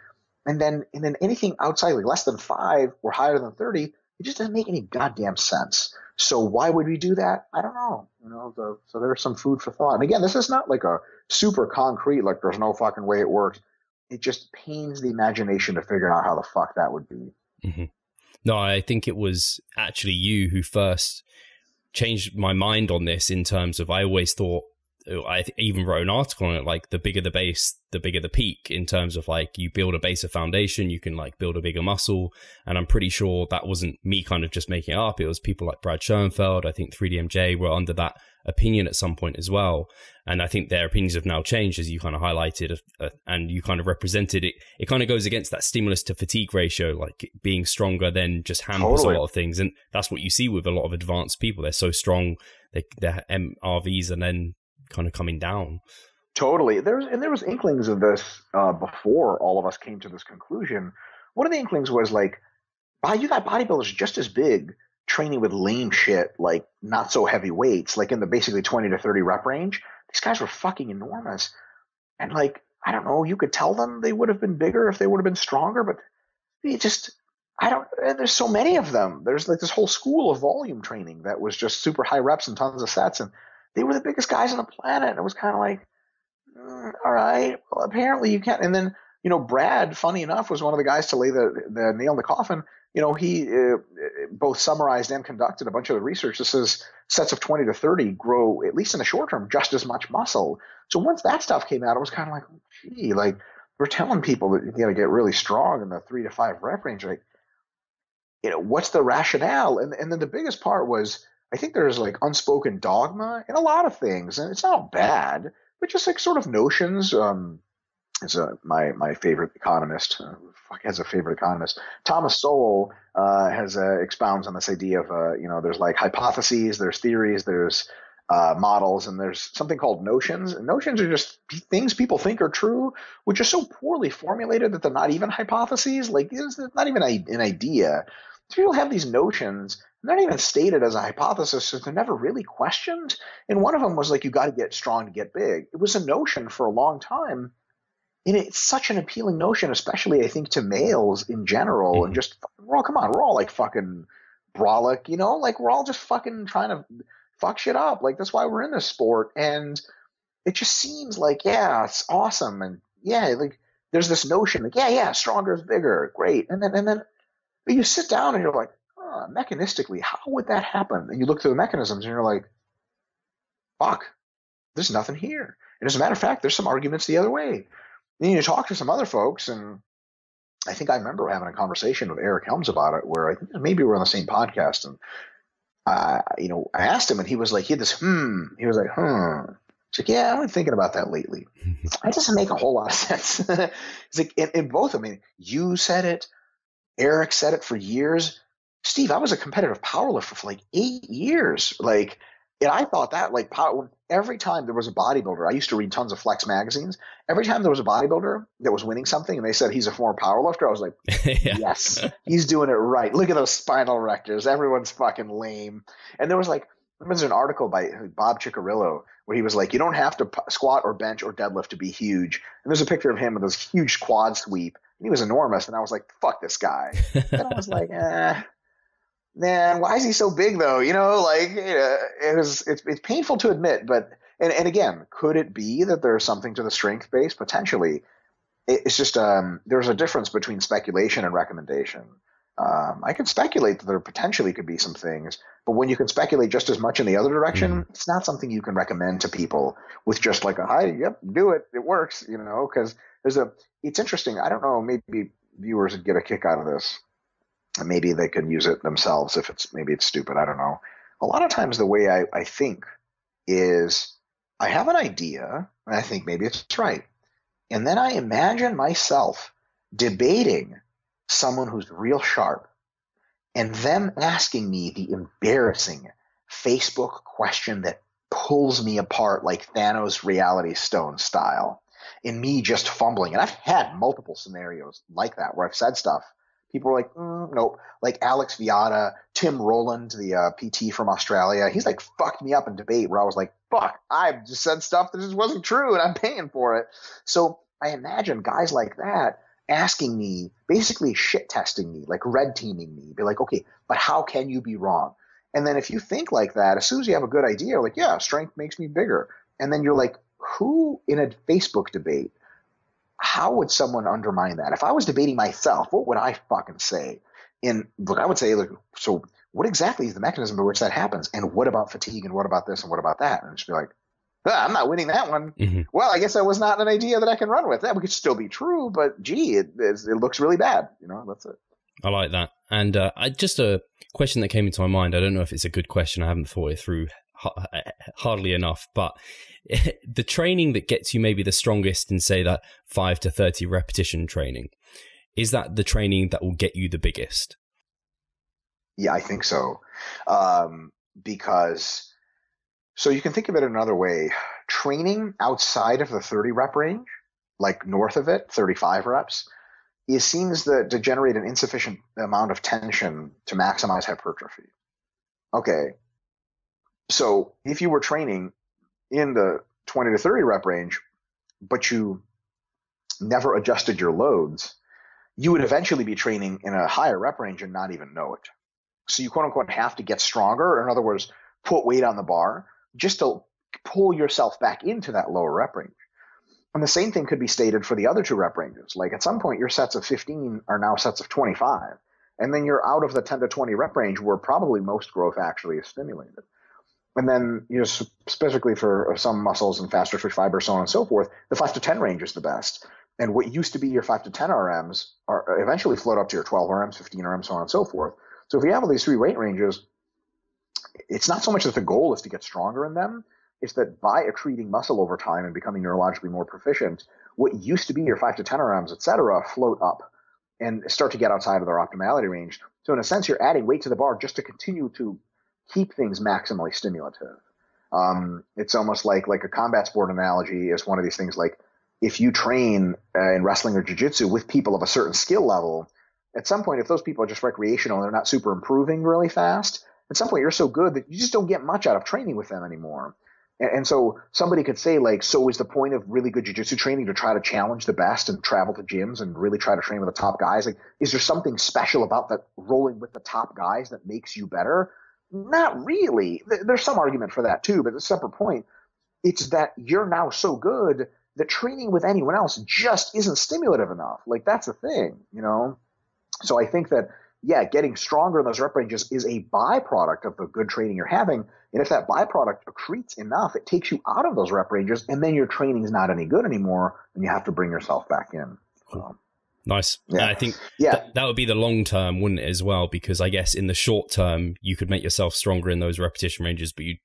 And then, and then anything outside, like less than five or higher than 30, it just doesn't make any goddamn sense. So why would we do that? I don't know. You know, the, so there's some food for thought. And again, this is not like a super concrete, like there's no fucking way it works. It just pains the imagination to figure out how the fuck that would be. Mm-hmm. No, I think it was actually you who first changed my mind on this in terms of I always thought oh, I even wrote an article on it like the bigger the base the bigger the peak in terms of like you build a base of foundation you can like build a bigger muscle. And I'm pretty sure that wasn't me kind of just making it up. It was people like Brad Schoenfeld I think 3DMJ were under that opinion at some point as well. And I think their opinions have now changed, as you kind of highlighted, uh, and you kind of represented it. It kind of goes against that stimulus to fatigue ratio, like being stronger then just hampers totally. a lot of things. And that's what you see with a lot of advanced people. They're so strong, they, their MRVs and then kind of coming down. Totally. There's and there was inklings of this uh, before all of us came to this conclusion. One of the inklings was like, wow, you got bodybuilders just as big training with lame shit, like not so heavy weights, like in the basically 20 to 30 rep range, these guys were fucking enormous. And like, I don't know, you could tell them they would have been bigger if they would have been stronger, but it just, I don't, there's so many of them. There's like this whole school of volume training that was just super high reps and tons of sets. And they were the biggest guys on the planet. And it was kind of like, mm, all right, well, apparently you can't. And then, you know, Brad, funny enough, was one of the guys to lay the, the nail in the coffin you know, he uh, both summarized and conducted a bunch of the research that says sets of 20 to 30 grow, at least in the short term, just as much muscle. So once that stuff came out, it was kind of like, gee, like we're telling people that you got to get really strong in the three to five rep range. Like, you know, what's the rationale? And, and then the biggest part was, I think there's like unspoken dogma in a lot of things, and it's not bad, but just like sort of notions. Um, is a, my my favorite economist. Uh, fuck has a favorite economist. Thomas Sowell uh, has uh, expounds on this idea of uh, you know there's like hypotheses, there's theories, there's uh, models, and there's something called notions. And notions are just things people think are true, which are so poorly formulated that they're not even hypotheses. Like it's not even a, an idea. So people have these notions. They're not even stated as a hypothesis, so they're never really questioned. And one of them was like, you got to get strong to get big. It was a notion for a long time and it's such an appealing notion, especially I think to males in general, mm-hmm. and just we're all come on, we're all like fucking brolic, you know, like we're all just fucking trying to fuck shit up. Like that's why we're in this sport. And it just seems like, yeah, it's awesome. And yeah, like there's this notion like, yeah, yeah, stronger is bigger. Great. And then, and then you sit down and you're like, oh, mechanistically, how would that happen? And you look through the mechanisms and you're like, fuck, there's nothing here. And as a matter of fact, there's some arguments the other way. Then you talk to some other folks, and I think I remember having a conversation with Eric Helms about it, where I think maybe we are on the same podcast, and uh, you know, I asked him, and he was like, he had this hmm. He was like, hmm. He's like, yeah, I've been thinking about that lately. That doesn't make a whole lot of sense. He's like, in, in both, I mean, you said it, Eric said it for years. Steve, I was a competitive powerlifter for like eight years. Like, and I thought that like every time there was a bodybuilder, I used to read tons of Flex magazines. Every time there was a bodybuilder that was winning something, and they said he's a former powerlifter, I was like, yeah. yes, he's doing it right. Look at those spinal erectors. Everyone's fucking lame. And there was like there was an article by Bob Cicherillo where he was like, you don't have to squat or bench or deadlift to be huge. And there's a picture of him with this huge quad sweep. And he was enormous, and I was like, fuck this guy. and I was like, eh man, why is he so big though? You know, like it was it's it's painful to admit, but and and again, could it be that there's something to the strength base potentially? It's just um, there's a difference between speculation and recommendation. Um, I can speculate that there potentially could be some things, but when you can speculate just as much in the other direction, mm it's not something you can recommend to people with just like a hi, yep, do it, it works, you know, because there's a. It's interesting. I don't know. Maybe viewers would get a kick out of this maybe they can use it themselves if it's maybe it's stupid. I don't know. A lot of times the way I, I think is I have an idea and I think maybe it's right. And then I imagine myself debating someone who's real sharp and them asking me the embarrassing Facebook question that pulls me apart like Thanos reality stone style in me just fumbling. And I've had multiple scenarios like that where I've said stuff people were like, mm, nope. Like Alex Viada, Tim Roland, the uh, PT from Australia, he's like fucked me up in debate where I was like, fuck, I just said stuff that just wasn't true and I'm paying for it. So I imagine guys like that asking me, basically shit testing me, like red teaming me, be like, okay, but how can you be wrong? And then if you think like that, as soon as you have a good idea, like, yeah, strength makes me bigger. And then you're like, who in a Facebook debate how would someone undermine that? If I was debating myself, what would I fucking say? And look, I would say, like, so what exactly is the mechanism by which that happens? And what about fatigue? And what about this? And what about that? And just be like, ah, I'm not winning that one. Mm-hmm. Well, I guess that was not an idea that I can run with. That could still be true, but gee, it, it looks really bad. You know, that's it. I like that. And uh, I, just a question that came into my mind. I don't know if it's a good question. I haven't thought it through hardly enough, but the training that gets you maybe the strongest in say that 5 to 30 repetition training is that the training that will get you the biggest? Yeah i think so. Um, because so you can think of it another way. Training outside of the 30 rep range like north of it 35 reps it seems that to generate an insufficient amount of tension to maximize hypertrophy. Okay so if you were training in the 20 to 30 rep range, but you never adjusted your loads, you would eventually be training in a higher rep range and not even know it. So you quote unquote have to get stronger, or in other words, put weight on the bar just to pull yourself back into that lower rep range. And the same thing could be stated for the other two rep ranges. Like at some point, your sets of 15 are now sets of 25. And then you're out of the 10 to 20 rep range where probably most growth actually is stimulated. And then, you know, specifically for some muscles and faster twitch fiber, so on and so forth, the five to 10 range is the best. And what used to be your five to 10 RMs are uh, eventually float up to your 12 RMs, 15 RMs, so on and so forth. So if you have all these three weight ranges, it's not so much that the goal is to get stronger in them. It's that by accreting muscle over time and becoming neurologically more proficient, what used to be your five to 10 RMs, et cetera, float up and start to get outside of their optimality range. So in a sense, you're adding weight to the bar just to continue to keep things maximally stimulative. Um, it's almost like like a combat sport analogy is one of these things like if you train uh, in wrestling or jiu-jitsu with people of a certain skill level at some point if those people are just recreational and they're not super improving really fast at some point you're so good that you just don't get much out of training with them anymore And, and so somebody could say like, so is the point of really good jujitsu training to try to challenge the best and travel to gyms and really try to train with the top guys? Like, is there something special about that rolling with the top guys that makes you better? Not really. There's some argument for that too, but it's a separate point. It's that you're now so good that training with anyone else just isn't stimulative enough. Like that's the thing, you know? So I think that yeah, getting stronger in those rep ranges is a byproduct of the good training you're having. And if that byproduct accretes enough, it takes you out of those rep ranges, and then your training is not any good anymore, and you have to bring yourself back in. Um, nice. Yeah. I think yeah. Th- that would be the long term, wouldn't it, as well? Because I guess in the short term, you could make yourself stronger in those repetition ranges, but you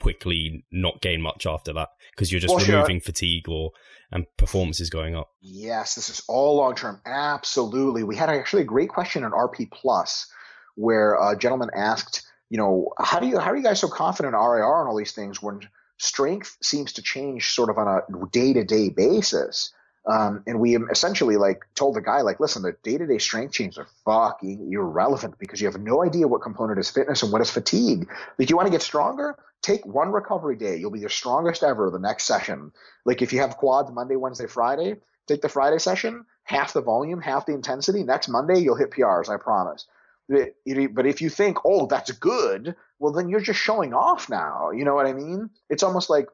quickly not gain much after that because you're just well, removing sure. fatigue or and performance is going up. Yes, this is all long term. Absolutely. We had actually a great question on RP Plus where a gentleman asked, you know, how do you how are you guys so confident in RIR and all these things when strength seems to change sort of on a day to day basis? Um, and we essentially like told the guy like, listen, the day to day strength changes are fucking irrelevant because you have no idea what component is fitness and what is fatigue. Like, you want to get stronger? take one recovery day. You'll be your strongest ever the next session. Like if you have quads Monday, Wednesday, Friday, take the Friday session, half the volume, half the intensity. Next Monday, you'll hit PRs, I promise. But if you think, oh, that's good, well, then you're just showing off now. You know what I mean? It's almost like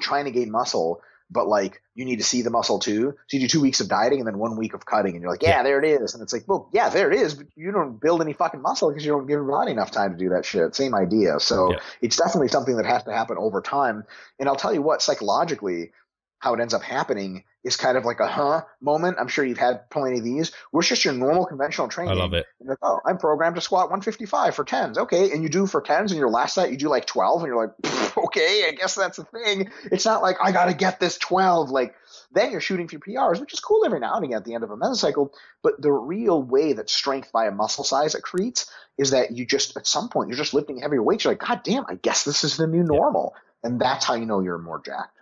trying to gain muscle but like you need to see the muscle too. So you do two weeks of dieting and then one week of cutting, and you're like, yeah, yeah. there it is. And it's like, well, yeah, there it is, but you don't build any fucking muscle because you don't give your body enough time to do that shit. Same idea. So yeah. it's definitely something that has to happen over time. And I'll tell you what, psychologically, how it ends up happening is kind of like a huh moment. I'm sure you've had plenty of these where it's just your normal conventional training. I love it. Like, oh, I'm programmed to squat 155 for 10s. Okay. And you do for 10s and your last set you do like 12 and you're like, okay, I guess that's a thing. It's not like I got to get this 12. Like then you're shooting for PRs, which is cool every now and again at the end of a mesocycle. But the real way that strength by a muscle size accretes is that you just, at some point, you're just lifting heavier weights. You're like, God damn, I guess this is the new normal. Yeah. And that's how you know you're more jacked.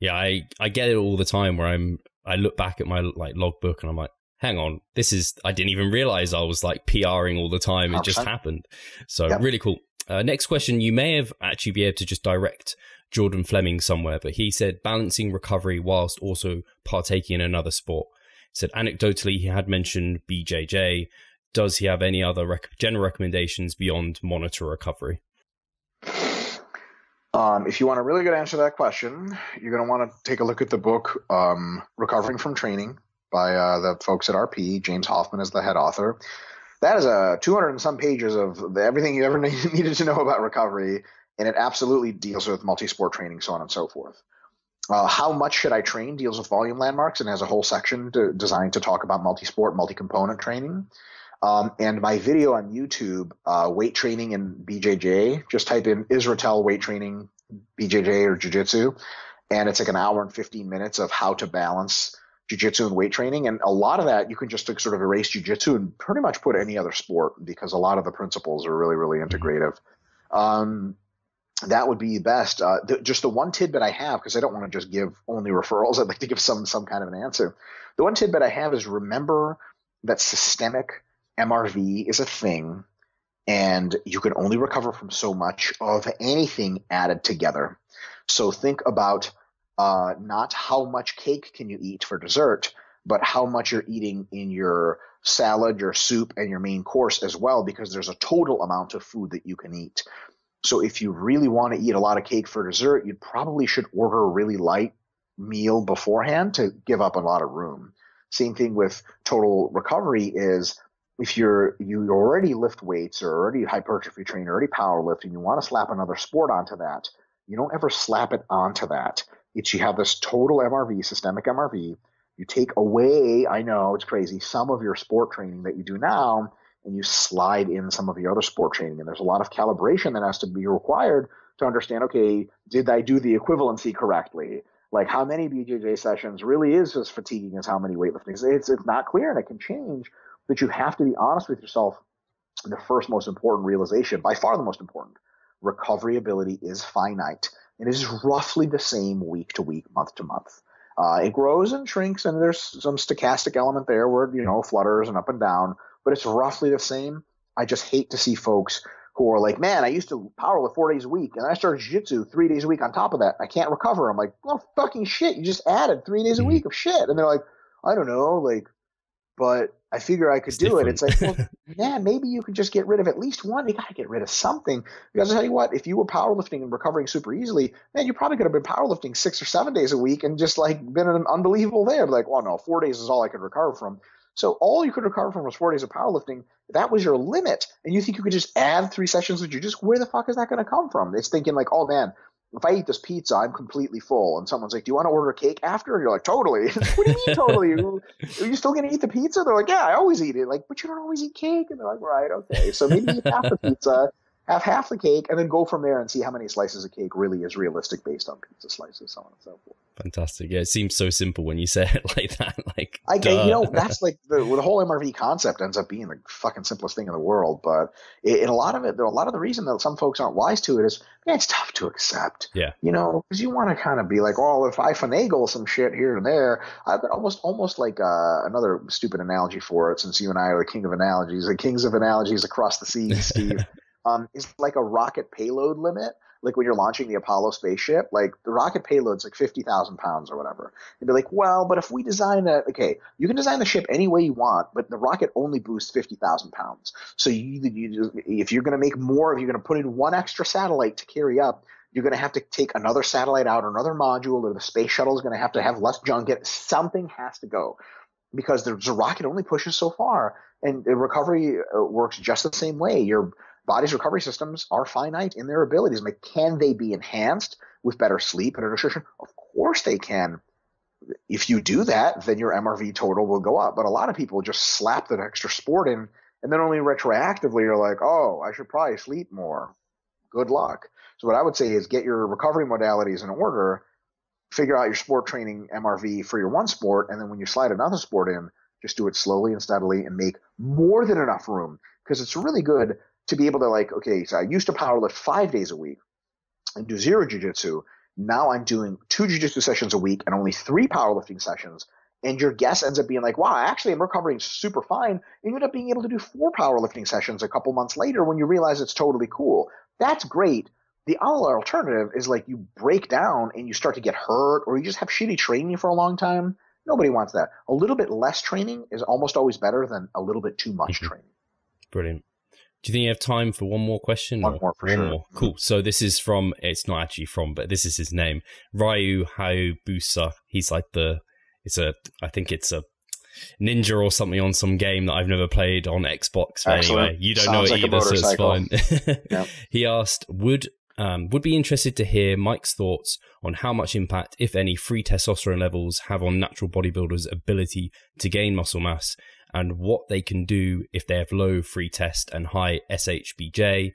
Yeah, I, I get it all the time where I'm I look back at my like logbook and I'm like, hang on, this is I didn't even realize I was like PRing all the time. It just happened. So yep. really cool. Uh, next question, you may have actually be able to just direct Jordan Fleming somewhere, but he said balancing recovery whilst also partaking in another sport. He said anecdotally he had mentioned BJJ. Does he have any other rec- general recommendations beyond monitor recovery? Um, if you want a really good answer to that question, you're going to want to take a look at the book um, Recovering from Training by uh, the folks at RP. James Hoffman is the head author. That is a 200 and some pages of everything you ever needed to know about recovery, and it absolutely deals with multi-sport training, so on and so forth. Uh, how much should I train deals with volume landmarks and has a whole section to, designed to talk about multi-sport, multi-component training. Um, and my video on YouTube, uh, weight training and BJJ, just type in Israetel weight training, BJJ or Jiu-Jitsu. And it's like an hour and 15 minutes of how to balance Jiu-Jitsu and weight training. And a lot of that you can just sort of erase Jiu-Jitsu and pretty much put any other sport because a lot of the principles are really, really integrative. Um, that would be best. Uh, th- just the one tidbit I have, because I don't want to just give only referrals. I'd like to give some some kind of an answer. The one tidbit I have is remember that systemic MRV is a thing, and you can only recover from so much of anything added together. So think about uh, not how much cake can you eat for dessert, but how much you're eating in your salad, your soup, and your main course as well, because there's a total amount of food that you can eat. So if you really want to eat a lot of cake for dessert, you probably should order a really light meal beforehand to give up a lot of room. Same thing with total recovery is if you're you already lift weights or already hypertrophy train, or already powerlifting, you want to slap another sport onto that, you don't ever slap it onto that. It's you have this total MRV, systemic MRV. You take away, I know it's crazy, some of your sport training that you do now, and you slide in some of your other sport training. And there's a lot of calibration that has to be required to understand, okay, did I do the equivalency correctly? Like how many BJJ sessions really is as fatiguing as how many weightlifting? It's, it's not clear and it can change but you have to be honest with yourself. The first most important realization, by far the most important, recovery ability is finite and is roughly the same week to week, month to month. Uh, it grows and shrinks, and there's some stochastic element there where you know flutters and up and down, but it's roughly the same. I just hate to see folks who are like, man, I used to powerlift four days a week, and I started jiu-jitsu three days a week on top of that. I can't recover. I'm like, well, fucking shit. You just added three days a mm-hmm. week of shit, and they're like, I don't know, like, but I figure I could it's do different. it. It's like, well, yeah, maybe you could just get rid of at least one. You got to get rid of something. Because I tell you what, if you were powerlifting and recovering super easily, man, you probably could have been powerlifting six or seven days a week and just like been an unbelievable there. Like, well, no, four days is all I could recover from. So all you could recover from was four days of powerlifting. That was your limit. And you think you could just add three sessions of jujitsu? Where the fuck is that going to come from? It's thinking like, oh man, if I eat this pizza, I'm completely full. And someone's like, do you want to order a cake after? And you're like, totally. what do you mean totally? Are you still going to eat the pizza? They're like, yeah, I always eat it. Like, but you don't always eat cake. And they're like, right, okay. So maybe eat half the pizza have half the cake, and then go from there and see how many slices of cake really is realistic based on pizza slices, so on and so forth. Fantastic. Yeah, it seems so simple when you say it like that. Like, I, you know, that's like the, the whole MRV concept ends up being the fucking simplest thing in the world. But it, a lot of it, a lot of the reason that some folks aren't wise to it is, man, it's tough to accept. Yeah. You know, because you want to kind of be like, oh, if I finagle some shit here and there, I've got almost, almost like uh, another stupid analogy for it. Since you and I are the king of analogies, the kings of analogies across the seas, Steve um, is like a rocket payload limit. Like when you're launching the Apollo spaceship, like the rocket payload's like 50,000 pounds or whatever. You'd be like, well, but if we design a, okay, you can design the ship any way you want, but the rocket only boosts 50,000 pounds. So you, you if you're going to make more, if you're going to put in one extra satellite to carry up, you're going to have to take another satellite out or another module, or the space shuttle is going to have to have less junk. It something has to go because the, rocket only pushes so far, and the recovery uh, works just the same way. You're body's recovery systems are finite in their abilities. Like, can they be enhanced with better sleep and nutrition? Of course they can. If you do that, then your MRV total will go up. But a lot of people just slap that extra sport in, and then only retroactively you're like, oh, I should probably sleep more. Good luck. So what I would say is get your recovery modalities in order, figure out your sport training MRV for your one sport, and then when you slide another sport in, just do it slowly and steadily and make more than enough room because it's really good to be able to like, okay, so I used to powerlift five days a week and do zero jujitsu. Now I'm doing two jujitsu sessions a week and only three powerlifting sessions. And your guess ends up being like, wow, actually I'm recovering super fine. And you end up being able to do four powerlifting sessions a couple months later when you realize it's totally cool. That's great. The other alternative is like you break down and you start to get hurt or you just have shitty training for a long time. Nobody wants that. A little bit less training is almost always better than a little bit too much mm-hmm. training. Brilliant. Do you think you have time for one more question? One more for one sure. More? Cool. So this is from, it's not actually from, but this is his name. Ryu Hayabusa. He's like the, it's a, I think it's a ninja or something on some game that I've never played on Xbox. Anyway, you don't Sounds know it like either, so it's fine. yep. He asked, would um, would be interested to hear Mike's thoughts on how much impact, if any, free testosterone levels have on natural bodybuilders' ability to gain muscle mass and what they can do if they have low free test and high SHBG,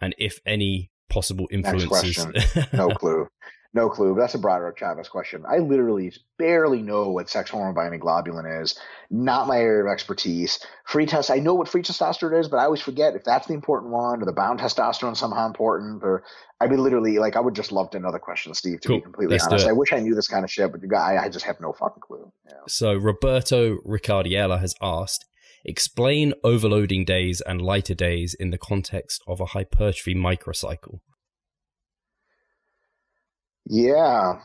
and if any possible influences. no clue. No clue. But that's a Broderick Chavez question. I literally barely know what sex hormone binding globulin is. Not my area of expertise. Free test. I know what free testosterone is, but I always forget if that's the important one or the bound testosterone is somehow important. Or I mean, literally, like I would just love to know the question, Steve. To cool. be completely Let's honest, I wish I knew this kind of shit, but I, I just have no fucking clue. Yeah. So Roberto Ricardiella has asked. Explain overloading days and lighter days in the context of a hypertrophy microcycle. Yeah.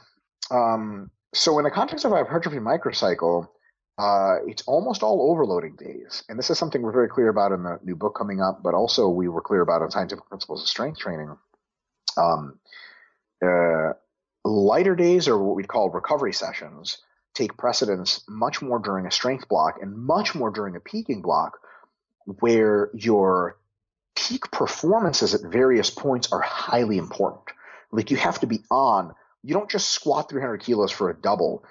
Um, so in the context of hypertrophy microcycle, uh, it's almost all overloading days. And this is something we're very clear about in the new book coming up, but also we were clear about in Scientific Principles of Strength Training. Um, uh, lighter days, or what we'd call recovery sessions, take precedence much more during a strength block and much more during a peaking block, where your peak performances at various points are highly important. Like you have to be on. You don't just squat 300 kilos for a double.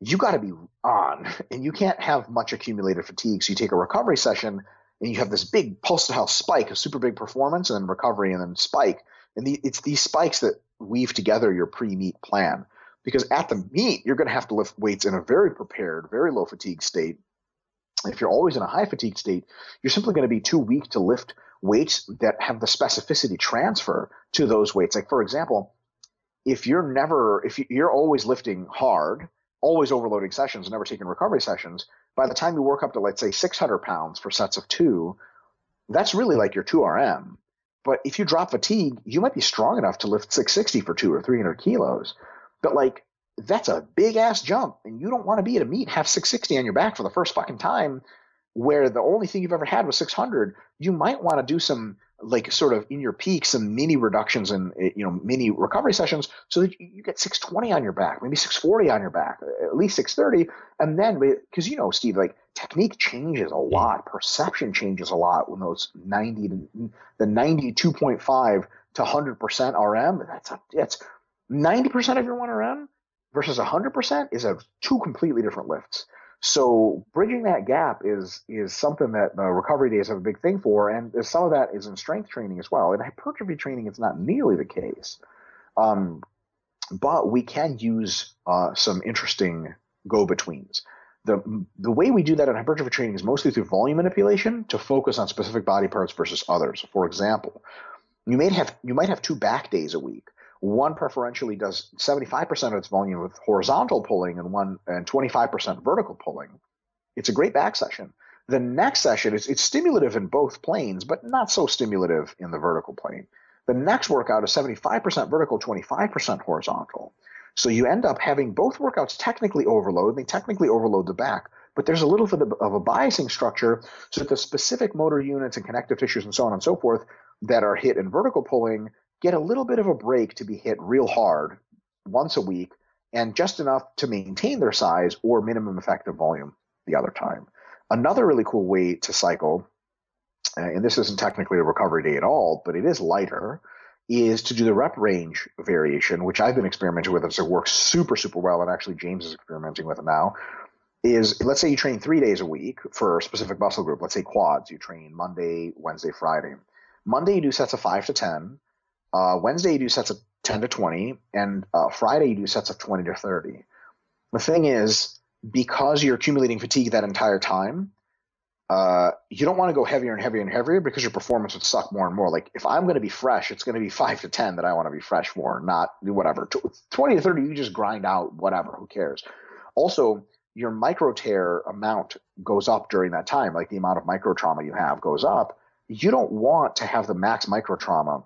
You got to be on, and you can't have much accumulated fatigue. So you take a recovery session, and you have this big pulsatile spike, a super big performance, and then recovery, and then spike. And the, it's these spikes that weave together your pre-meet plan. Because at the meet, you're going to have to lift weights in a very prepared, very low fatigue state. If you're always in a high fatigue state, you're simply going to be too weak to lift weights that have the specificity transfer to those weights. Like for example, if you're never if you're always lifting hard, always overloading sessions, never taking recovery sessions, by the time you work up to let's say 600 pounds for sets of two, that's really like your 2RM. But if you drop fatigue, you might be strong enough to lift 660 for two or 300 kilos. But like, that's a big ass jump. And you don't want to be at a meet, have 660 on your back for the first fucking time where the only thing you've ever had was 600. You might want to do some like sort of in your peak some mini reductions and eh, you know mini recovery sessions so that you get 620 on your back maybe 640 on your back eh, at least 630 and then because you know steve like technique changes a lot perception changes a lot when those 90 to the 92.5 to 100% rm that's a, that's 90% of your 1 rm versus 100% is a two completely different lifts so bridging that gap is is something that uh, recovery days have a big thing for, and some of that is in strength training as well. In hypertrophy training, it's not nearly the case, um, but we can use uh, some interesting go betweens. The, the way we do that in hypertrophy training is mostly through volume manipulation to focus on specific body parts versus others. For example, you may have you might have two back days a week one preferentially does 75% of its volume with horizontal pulling and one and 25% vertical pulling. It's a great back session. The next session is it's stimulative in both planes, but not so stimulative in the vertical plane. The next workout is 75% vertical, 25% horizontal. So you end up having both workouts technically overload. They technically overload the back, but there's a little bit of a biasing structure so that the specific motor units and connective tissues and so on and so forth that are hit in vertical pulling get a little bit of a break to be hit real hard once a week and just enough to maintain their size or minimum effective volume the other time. Another really cool way to cycle, and this isn't technically a recovery day at all, but it is lighter, is to do the rep range variation, which I've been experimenting with. It works super, super well, and actually James is experimenting with it now. Is let's say you train three days a week for a specific muscle group. Let's say quads. You train Monday, Wednesday, Friday. Monday you do sets of five to ten. Uh, Wednesday you do sets of 10 to 20, and uh, Friday you do sets of 20 to 30. The thing is, because you're accumulating fatigue that entire time, uh, you don't want to go heavier and heavier and heavier because your performance would suck more and more. Like if I'm going to be fresh, it's going to be five to 10 that I want to be fresh for, not whatever. 20 to 30, you just grind out whatever, who cares? Also, your micro tear amount goes up during that time, like the amount of micro trauma you have goes up. You don't want to have the max micro trauma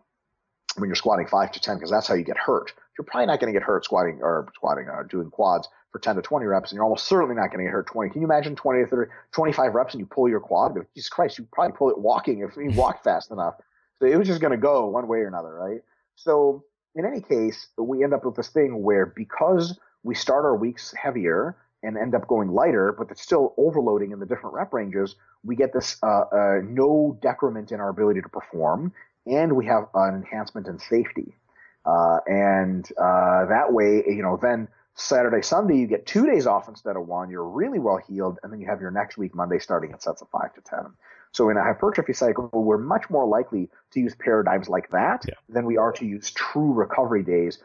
when you're squatting five to 10, because that's how you get hurt. You're probably not going to get hurt squatting or squatting or doing quads for 10 to 20 reps, and you're almost certainly not going to get hurt 20. Can you imagine 20 to 30, 25 reps and you pull your quad? Jesus Christ, you probably pull it walking if you walk fast enough. So it was just going to go one way or another, right? So in any case, we end up with this thing where because we start our weeks heavier and end up going lighter, but it's still overloading in the different rep ranges, we get this uh, uh, no decrement in our ability to perform and we have an enhancement in safety. Uh, and uh, that way, you know, then Saturday, Sunday, you get two days off instead of one. You're really well healed, and then you have your next week, Monday, starting at sets of five to ten. So in a hypertrophy cycle, we're much more likely to use paradigms like that yeah. than we are to use true recovery days,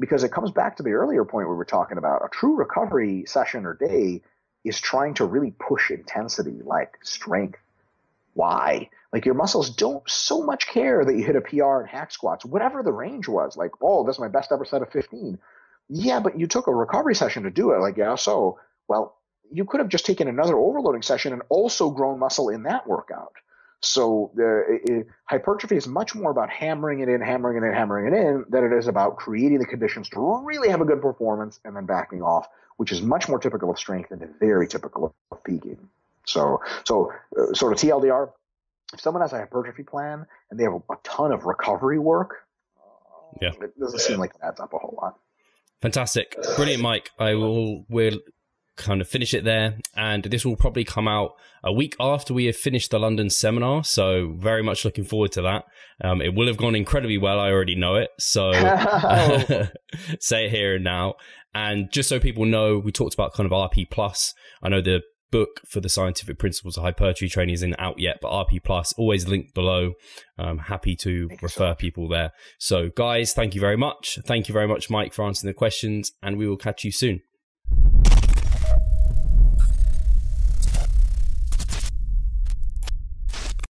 because it comes back to the earlier point we were talking about. A true recovery session or day is trying to really push intensity, like strength. Why? Like your muscles don't so much care that you hit a PR in hack squats, whatever the range was. Like, oh, this is my best ever set of 15. Yeah, but you took a recovery session to do it. Like, yeah, so, well, you could have just taken another overloading session and also grown muscle in that workout. So the hypertrophy is much more about hammering it in, hammering it in, hammering it in than it is about creating the conditions to really have a good performance and then backing off, which is much more typical of strength and very typical of peaking. So, so uh, sort of TLDR, if someone has a hypertrophy plan and they have a, ton of recovery work, yeah, it doesn't seem like it adds up a whole lot. Fantastic, brilliant, Mike. I will will kind of finish it there, and this will probably come out a week after we have finished the London seminar. So very much looking forward to that. Um, it will have gone incredibly well. I already know it. So say it here and now. And just so people know, we talked about kind of RP plus. I know the book for the scientific principles of hypertrophy training isn't out yet, but RP Plus always linked below. I'm happy to refer people there. So, guys, thank you very much. Thank you very much, Mike, for answering the questions, and we will catch you soon.